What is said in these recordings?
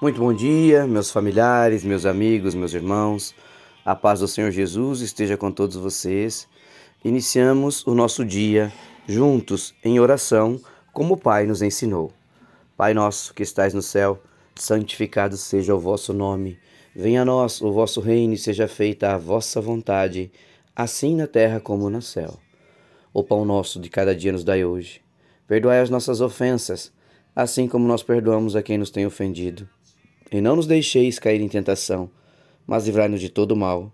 Muito bom dia, meus familiares, meus amigos, meus irmãos. A paz do Senhor Jesus esteja com todos vocês. Iniciamos o nosso dia juntos em oração, como o Pai nos ensinou. Pai nosso que estais no céu, santificado seja o vosso nome. Venha a nós o vosso reino e seja feita a vossa vontade, assim na terra como no céu. O pão nosso de cada dia nos dai hoje. Perdoai as nossas ofensas, assim como nós perdoamos a quem nos tem ofendido e não nos deixeis cair em tentação, mas livrai-nos de todo mal.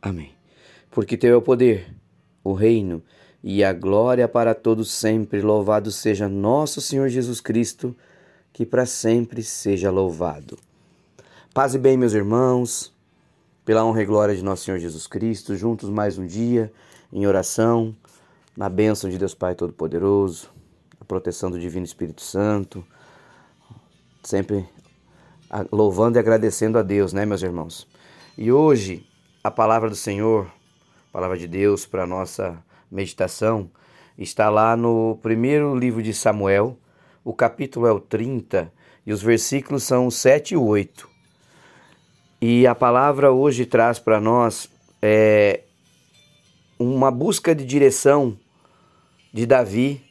Amém. Porque teu é o poder, o reino e a glória para todos sempre. Louvado seja nosso Senhor Jesus Cristo, que para sempre seja louvado. Paz e bem, meus irmãos, pela honra e glória de nosso Senhor Jesus Cristo, juntos mais um dia em oração, na bênção de Deus Pai Todo-Poderoso, a proteção do Divino Espírito Santo, sempre louvando e agradecendo a Deus, né, meus irmãos? E hoje, a palavra do Senhor, a palavra de Deus para a nossa meditação, está lá no primeiro livro de Samuel, o capítulo é o 30 e os versículos são 7 e 8. E a palavra hoje traz para nós é, uma busca de direção de Davi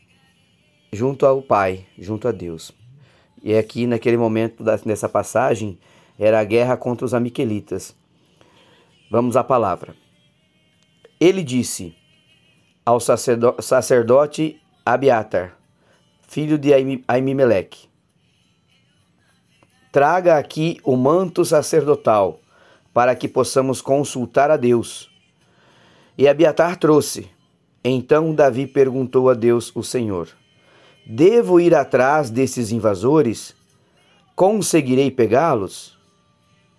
junto ao Pai, junto a Deus. E aqui, naquele momento dessa passagem, era a guerra contra os amiquelitas. Vamos à palavra. Ele disse ao sacerdote Abiatar, filho de Aimimeleque, traga aqui o manto sacerdotal, para que possamos consultar a Deus. E Abiatar trouxe. Então Davi perguntou a Deus, o Senhor: Devo ir atrás desses invasores? Conseguirei pegá-los?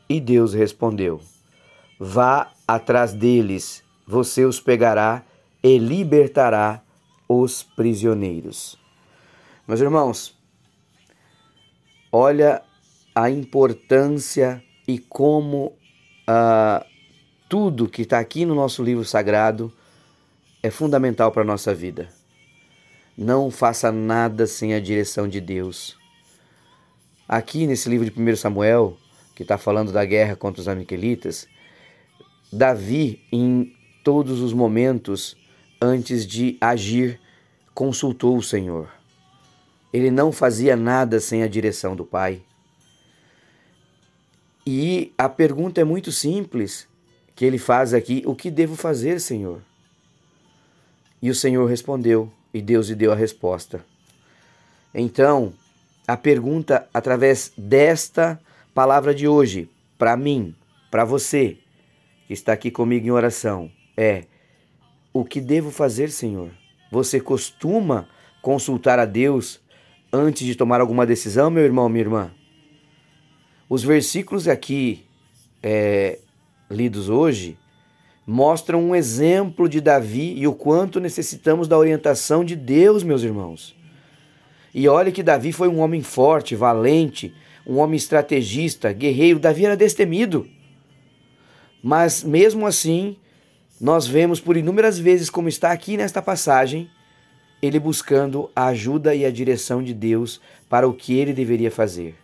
E Deus respondeu: Vá atrás deles, você os pegará e libertará os prisioneiros. Meus irmãos, olha a importância e como uh, tudo que está aqui no nosso livro sagrado é fundamental para a nossa vida. Não faça nada sem a direção de Deus. Aqui nesse livro de 1 Samuel, que está falando da guerra contra os amiquelitas, Davi, em todos os momentos antes de agir, consultou o Senhor. Ele não fazia nada sem a direção do Pai. E a pergunta é muito simples que ele faz aqui: O que devo fazer, Senhor? E o Senhor respondeu: e Deus lhe deu a resposta. Então, a pergunta através desta palavra de hoje, para mim, para você, que está aqui comigo em oração, é: o que devo fazer, Senhor? Você costuma consultar a Deus antes de tomar alguma decisão, meu irmão, minha irmã? Os versículos aqui é, lidos hoje mostram um exemplo de Davi e o quanto necessitamos da orientação de Deus, meus irmãos. E olha que Davi foi um homem forte, valente, um homem estrategista, guerreiro. Davi era destemido. Mas mesmo assim, nós vemos por inúmeras vezes, como está aqui nesta passagem, ele buscando a ajuda e a direção de Deus para o que ele deveria fazer.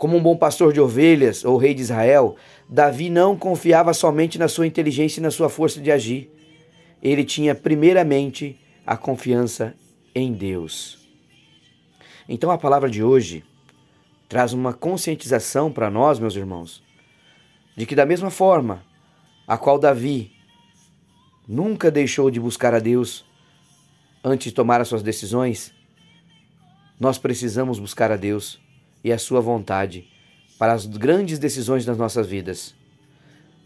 Como um bom pastor de ovelhas ou rei de Israel, Davi não confiava somente na sua inteligência e na sua força de agir. Ele tinha primeiramente a confiança em Deus. Então a palavra de hoje traz uma conscientização para nós, meus irmãos, de que da mesma forma a qual Davi nunca deixou de buscar a Deus antes de tomar as suas decisões, nós precisamos buscar a Deus e a sua vontade para as grandes decisões das nossas vidas.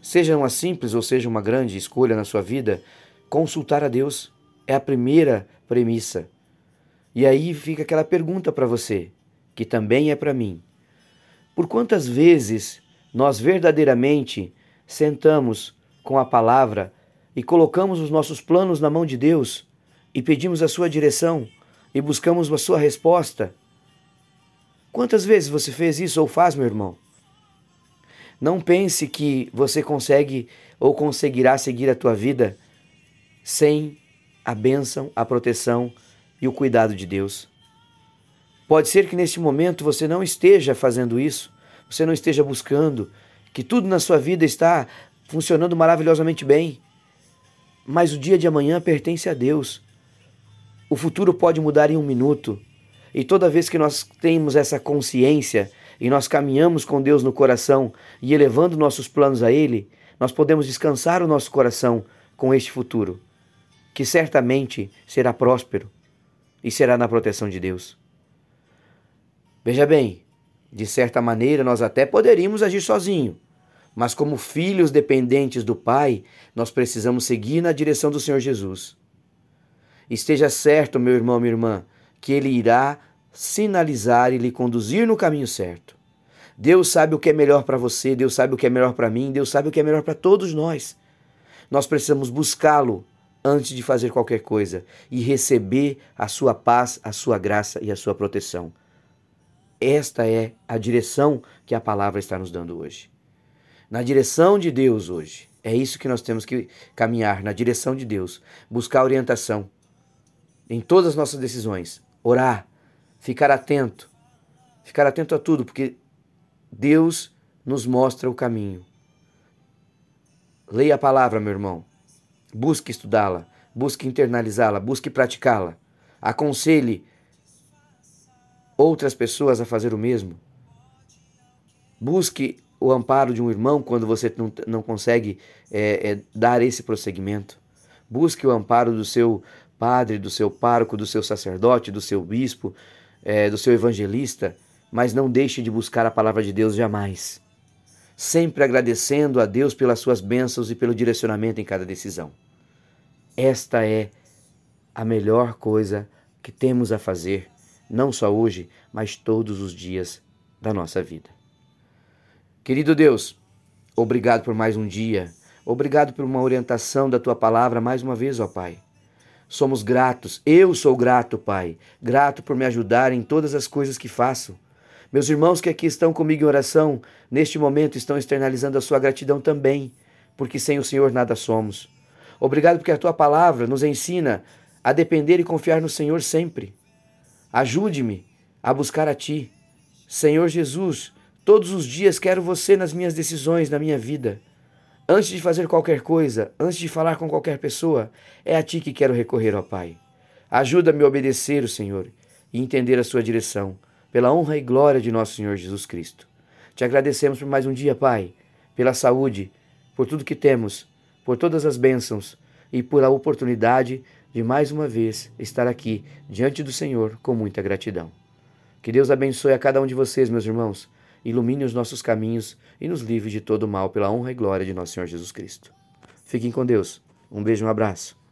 Seja uma simples ou seja uma grande escolha na sua vida, consultar a Deus é a primeira premissa. E aí fica aquela pergunta para você, que também é para mim. Por quantas vezes nós verdadeiramente sentamos com a palavra e colocamos os nossos planos na mão de Deus e pedimos a sua direção e buscamos a sua resposta? Quantas vezes você fez isso ou faz, meu irmão? Não pense que você consegue ou conseguirá seguir a tua vida sem a bênção, a proteção e o cuidado de Deus. Pode ser que neste momento você não esteja fazendo isso, você não esteja buscando, que tudo na sua vida está funcionando maravilhosamente bem. Mas o dia de amanhã pertence a Deus. O futuro pode mudar em um minuto. E toda vez que nós temos essa consciência e nós caminhamos com Deus no coração e elevando nossos planos a Ele, nós podemos descansar o nosso coração com este futuro, que certamente será próspero e será na proteção de Deus. Veja bem, de certa maneira nós até poderíamos agir sozinho, mas como filhos dependentes do Pai, nós precisamos seguir na direção do Senhor Jesus. Esteja certo, meu irmão, minha irmã, que Ele irá sinalizar e lhe conduzir no caminho certo. Deus sabe o que é melhor para você, Deus sabe o que é melhor para mim, Deus sabe o que é melhor para todos nós. Nós precisamos buscá-lo antes de fazer qualquer coisa e receber a sua paz, a sua graça e a sua proteção. Esta é a direção que a palavra está nos dando hoje na direção de Deus hoje. É isso que nós temos que caminhar, na direção de Deus. Buscar orientação em todas as nossas decisões. Orar, ficar atento, ficar atento a tudo, porque Deus nos mostra o caminho. Leia a palavra, meu irmão. Busque estudá-la, busque internalizá-la, busque praticá-la. Aconselhe outras pessoas a fazer o mesmo. Busque o amparo de um irmão quando você não, não consegue é, é, dar esse prosseguimento. Busque o amparo do seu padre, do seu pároco, do seu sacerdote, do seu bispo, é, do seu evangelista, mas não deixe de buscar a palavra de Deus jamais. Sempre agradecendo a Deus pelas suas bênçãos e pelo direcionamento em cada decisão. Esta é a melhor coisa que temos a fazer, não só hoje, mas todos os dias da nossa vida. Querido Deus, obrigado por mais um dia. Obrigado por uma orientação da tua palavra mais uma vez, ó Pai. Somos gratos, eu sou grato, Pai. Grato por me ajudar em todas as coisas que faço. Meus irmãos que aqui estão comigo em oração, neste momento estão externalizando a sua gratidão também, porque sem o Senhor nada somos. Obrigado porque a tua palavra nos ensina a depender e confiar no Senhor sempre. Ajude-me a buscar a ti. Senhor Jesus, Todos os dias quero você nas minhas decisões, na minha vida. Antes de fazer qualquer coisa, antes de falar com qualquer pessoa, é a Ti que quero recorrer, ó Pai. Ajuda-me a obedecer o Senhor e entender a Sua direção, pela honra e glória de nosso Senhor Jesus Cristo. Te agradecemos por mais um dia, Pai, pela saúde, por tudo que temos, por todas as bênçãos e por a oportunidade de mais uma vez estar aqui diante do Senhor com muita gratidão. Que Deus abençoe a cada um de vocês, meus irmãos ilumine os nossos caminhos e nos livre de todo mal pela honra e glória de nosso Senhor Jesus Cristo. Fiquem com Deus. Um beijo um abraço.